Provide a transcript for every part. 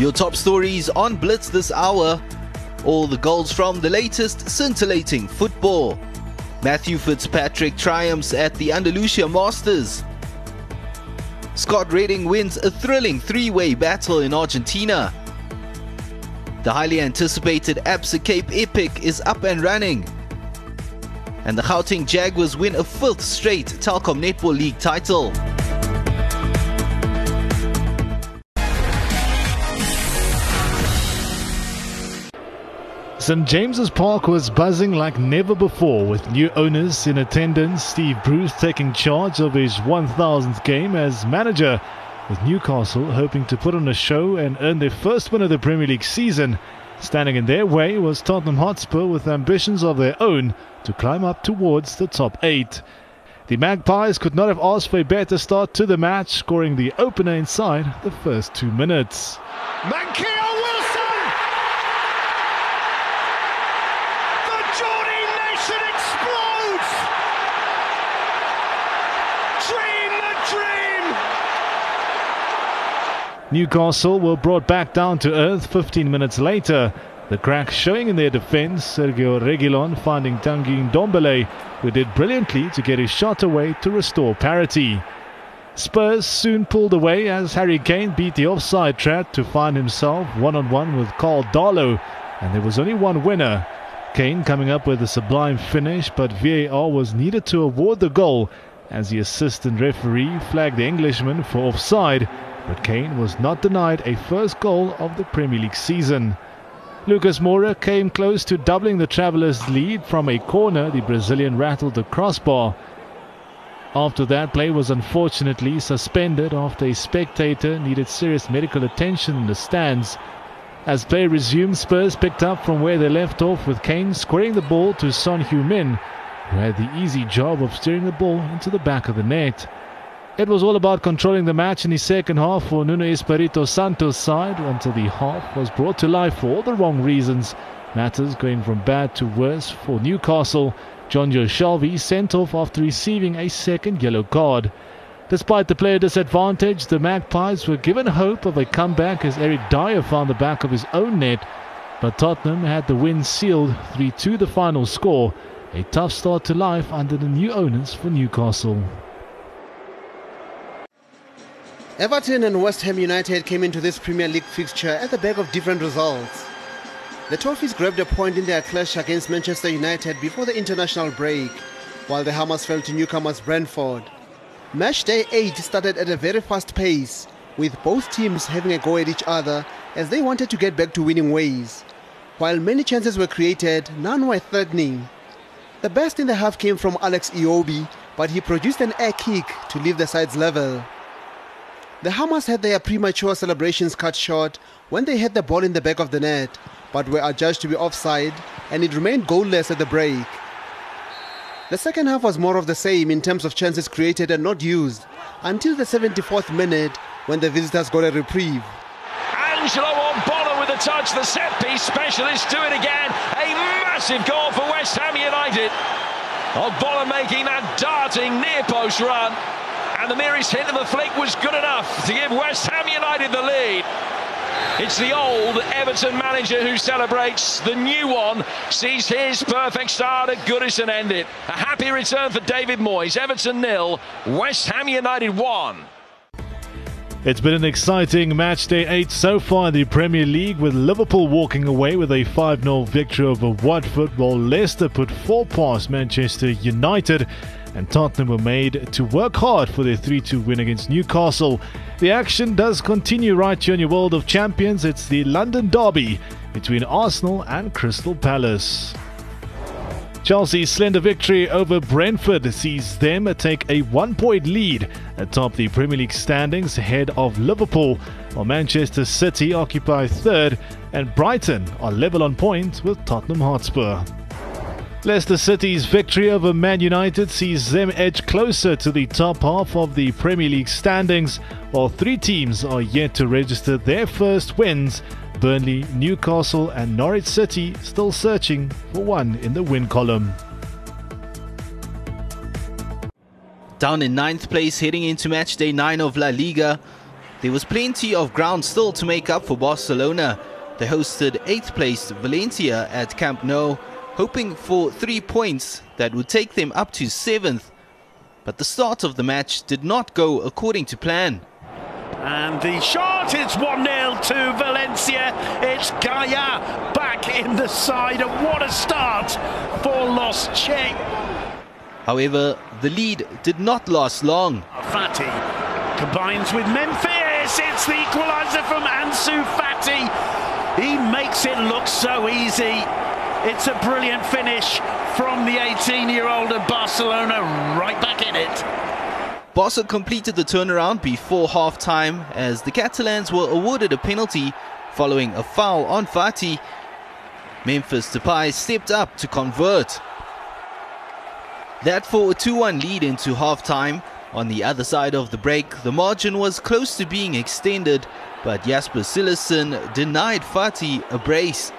Your top stories on Blitz this hour. All the goals from the latest scintillating football. Matthew Fitzpatrick triumphs at the Andalusia Masters. Scott Redding wins a thrilling three-way battle in Argentina. The highly anticipated Absa Cape Epic is up and running. And the Gauteng Jaguars win a fifth straight Telkom Netball League title. St James's Park was buzzing like never before with new owners in attendance. Steve Bruce taking charge of his 1000th game as manager, with Newcastle hoping to put on a show and earn their first win of the Premier League season. Standing in their way was Tottenham Hotspur with ambitions of their own to climb up towards the top eight. The Magpies could not have asked for a better start to the match, scoring the opener inside the first two minutes. Newcastle were brought back down to earth 15 minutes later. The crack showing in their defence, Sergio Reguilon finding Tanguy Ndombele, who did brilliantly to get his shot away to restore parity. Spurs soon pulled away as Harry Kane beat the offside trap to find himself one on one with Karl Darlow, and there was only one winner. Kane coming up with a sublime finish, but VAR was needed to award the goal as the assistant referee flagged the Englishman for offside but Kane was not denied a first goal of the Premier League season. Lucas Moura came close to doubling the Travellers' lead from a corner. The Brazilian rattled the crossbar. After that, play was unfortunately suspended after a spectator needed serious medical attention in the stands. As play resumed, Spurs picked up from where they left off with Kane squaring the ball to Son Heung-min, who had the easy job of steering the ball into the back of the net. It was all about controlling the match in the second half for Nuno Espirito Santos' side until the half was brought to life for all the wrong reasons. Matters going from bad to worse for Newcastle. Jonjo Shelvey sent off after receiving a second yellow card. Despite the player disadvantage, the Magpies were given hope of a comeback as Eric Dier found the back of his own net. But Tottenham had the win sealed 3 2 the final score. A tough start to life under the new owners for Newcastle. Everton and West Ham United came into this Premier League fixture at the back of different results. The Toffees grabbed a point in their clash against Manchester United before the international break, while the Hammers fell to newcomers Brentford. Match day 8 started at a very fast pace, with both teams having a go at each other as they wanted to get back to winning ways. While many chances were created, none were threatening. The best in the half came from Alex Iwobi, but he produced an air kick to leave the sides level. The Hammers had their premature celebrations cut short when they had the ball in the back of the net, but were adjudged to be offside and it remained goalless at the break. The second half was more of the same in terms of chances created and not used until the 74th minute when the visitors got a reprieve. Angelo on Ogbonna with a touch, the set piece specialist do it again. A massive goal for West Ham United. Ogbonna making that darting near post run and the merest hit of the flick was good enough to give West Ham United the lead. It's the old Everton manager who celebrates. The new one sees his perfect start at Goodison end it. A happy return for David Moyes. Everton nil, West Ham United one. It's been an exciting match day 8 so far in the Premier League with Liverpool walking away with a 5-0 victory over Watford while Leicester put 4 past Manchester United and Tottenham were made to work hard for their 3 2 win against Newcastle. The action does continue right here in your World of Champions. It's the London Derby between Arsenal and Crystal Palace. Chelsea's slender victory over Brentford sees them take a one point lead atop the Premier League standings ahead of Liverpool, while Manchester City occupy third and Brighton are level on points with Tottenham Hotspur. Leicester City's victory over Man United sees them edge closer to the top half of the Premier League standings, while three teams are yet to register their first wins. Burnley, Newcastle, and Norwich City still searching for one in the win column. Down in ninth place heading into match day 9 of La Liga. There was plenty of ground still to make up for Barcelona. They hosted 8th placed Valencia at Camp Nou, hoping for three points that would take them up to 7th. But the start of the match did not go according to plan. And the shot is 1 0 to Valencia. It's Gayà back in the side, and what a start for Los Che. However, the lead did not last long. Fati combines with Memphis. It's the equaliser from Ansu Fati. He makes it look so easy. It's a brilliant finish from the 18 year old of Barcelona, right back in it. Barca completed the turnaround before half time as the Catalans were awarded a penalty following a foul on Fati. Memphis Depay stepped up to convert. That for a 2 1 lead into half time. On the other side of the break, the margin was close to being extended, but Jasper Cillessen denied Fati a brace.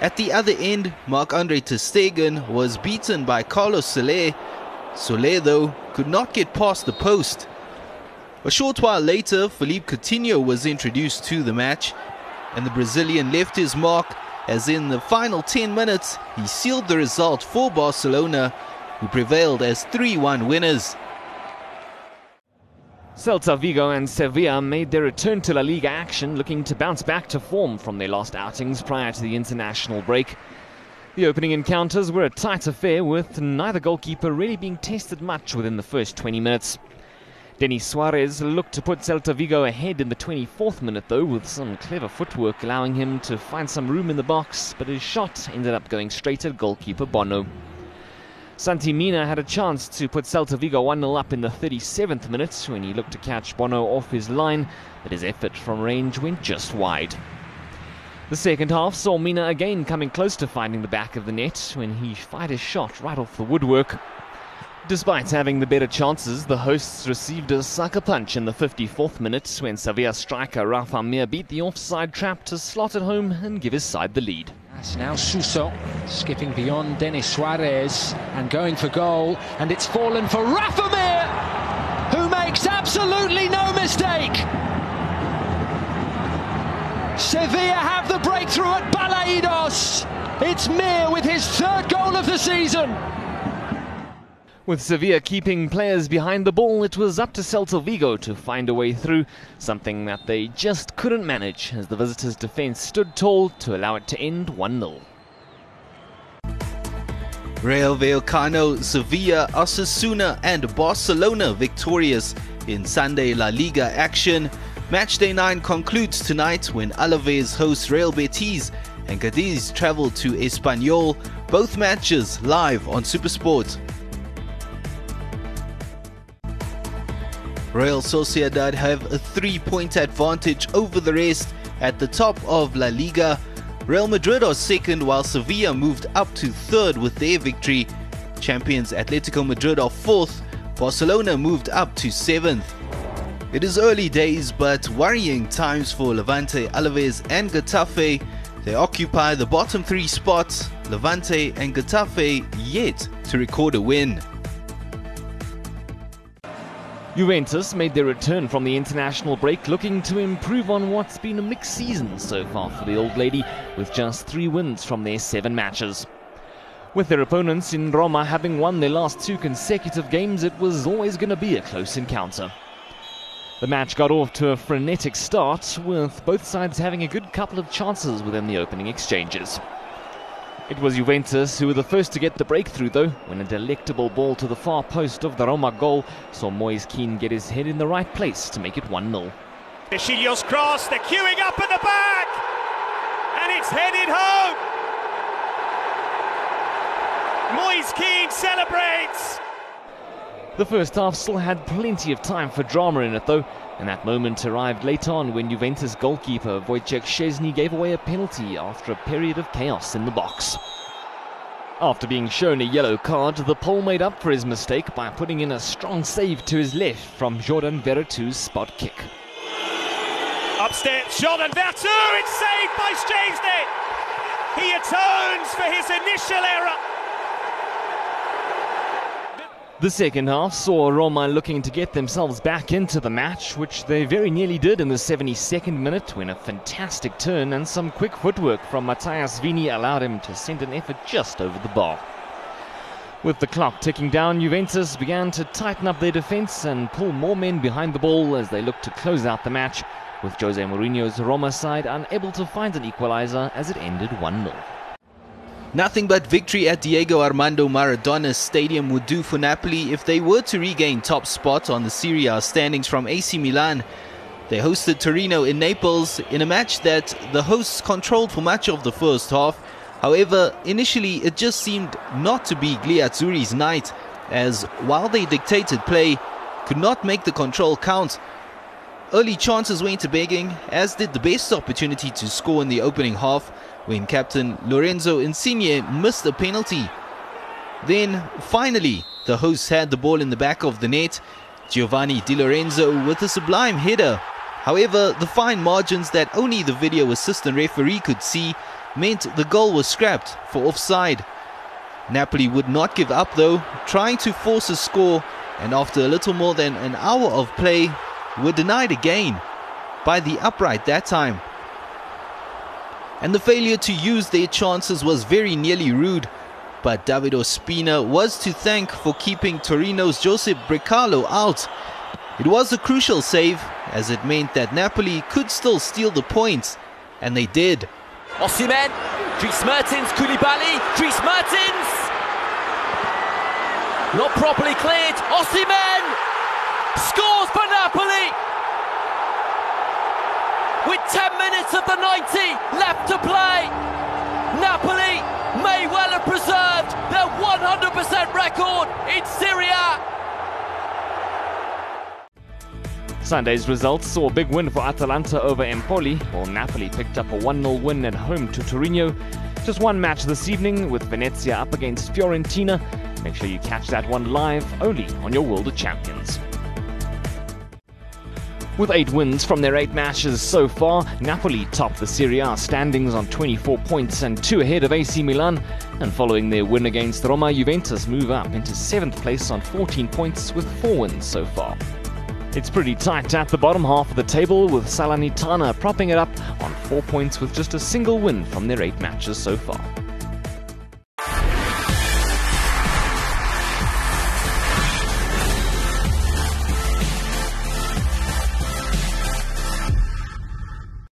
At the other end, Marc-Andre Ter Stegen was beaten by Carlos Soler. Soler, though, could not get past the post. A short while later, Philippe Coutinho was introduced to the match, and the Brazilian left his mark as in the final 10 minutes he sealed the result for Barcelona, who prevailed as 3 1 winners. Celta Vigo and Sevilla made their return to La Liga action, looking to bounce back to form from their last outings prior to the international break. The opening encounters were a tight affair, with neither goalkeeper really being tested much within the first 20 minutes. Denis Suarez looked to put Celta Vigo ahead in the 24th minute, though, with some clever footwork allowing him to find some room in the box, but his shot ended up going straight at goalkeeper Bono. Santi Mina had a chance to put Celta Vigo 1 0 up in the 37th minute when he looked to catch Bono off his line, but his effort from range went just wide. The second half saw Mina again coming close to finding the back of the net when he fired his shot right off the woodwork. Despite having the better chances, the hosts received a sucker punch in the 54th minute when Sevilla striker Rafa Mir beat the offside trap to slot it home and give his side the lead. That's now Suso skipping beyond Denis Suarez and going for goal, and it's fallen for Rafa Mir, who makes absolutely no mistake. Sevilla have the breakthrough at Balaidos. It's Mir with his third goal of the season. With Sevilla keeping players behind the ball, it was up to Celta Vigo to find a way through, something that they just couldn't manage as the visitors' defence stood tall to allow it to end 1 0. Rayo Vallecano, Sevilla, Osasuna, and Barcelona victorious in Sunday La Liga action. Matchday 9 concludes tonight when Alaves hosts Real Betis and Cadiz travel to Espanyol. Both matches live on Supersport. Real Sociedad have a three point advantage over the rest at the top of La Liga. Real Madrid are second while Sevilla moved up to third with their victory. Champions Atletico Madrid are fourth. Barcelona moved up to seventh. It is early days but worrying times for Levante, Alaves and Getafe. They occupy the bottom three spots. Levante and Getafe yet to record a win. Juventus made their return from the international break looking to improve on what's been a mixed season so far for the old lady with just three wins from their seven matches. With their opponents in Roma having won their last two consecutive games, it was always going to be a close encounter. The match got off to a frenetic start, with both sides having a good couple of chances within the opening exchanges. It was Juventus who were the first to get the breakthrough, though, when a delectable ball to the far post of the Roma goal saw Moise Kean get his head in the right place to make it 1 0. Chilio's cross, they're queuing up at the back, and it's headed home. Moise Kean celebrates. The first half still had plenty of time for drama in it, though, and that moment arrived late on when Juventus goalkeeper Wojciech Szczesny gave away a penalty after a period of chaos in the box. After being shown a yellow card, the Pole made up for his mistake by putting in a strong save to his left from Jordan Veretout's spot kick. Upstairs, Jordan Veretout, it's saved by Szczesny. He atones for his initial error. The second half saw Roma looking to get themselves back into the match, which they very nearly did in the 72nd minute when a fantastic turn and some quick footwork from Matías Viña allowed him to send an effort just over the bar. With the clock ticking down, Juventus began to tighten up their defence and pull more men behind the ball as they looked to close out the match, with Jose Mourinho's Roma side unable to find an equaliser as it ended 1 0. Nothing but victory at Diego Armando Maradona Stadium would do for Napoli if they were to regain top spot on the Serie A standings from AC Milan. They hosted Torino in Naples in a match that the hosts controlled for much of the first half. However, initially it just seemed not to be Gli Azzurri's night, as while they dictated play, could not make the control count. Early chances went to begging, as did the best opportunity to score in the opening half when captain Lorenzo Insigne missed a penalty. Then, finally, the hosts had the ball in the back of the net. Giovanni Di Lorenzo with a sublime header. However, the fine margins that only the video assistant referee could see meant the goal was scrapped for offside. Napoli would not give up though, trying to force a score, and after a little more than an hour of play, were denied again by the upright that time and the failure to use their chances was very nearly rude. But David Ospina was to thank for keeping Torino's Josip Brekalo out. It was a crucial save, as it meant that Napoli could still steal the points, and they did. Osimhen, Dries Mertens, Koulibaly, Dries Mertens! Not properly cleared, Osimhen! Scores for Napoli! with 10 minutes of the 90 left to play. Napoli may well have preserved their 100% record in Serie. Sunday's results saw a big win for Atalanta over Empoli, while Napoli picked up a 1 0 win at home to Torino. Just one match this evening with Venezia up against Fiorentina. Make sure you catch that one live only on your World of Champions. With eight wins from their eight matches so far, Napoli top the Serie A standings on 24 points and two ahead of AC Milan. And following their win against Roma, Juventus move up into seventh place on 14 points with four wins so far. It's pretty tight at the bottom half of the table with Salernitana propping it up on four points with just a single win from their eight matches so far.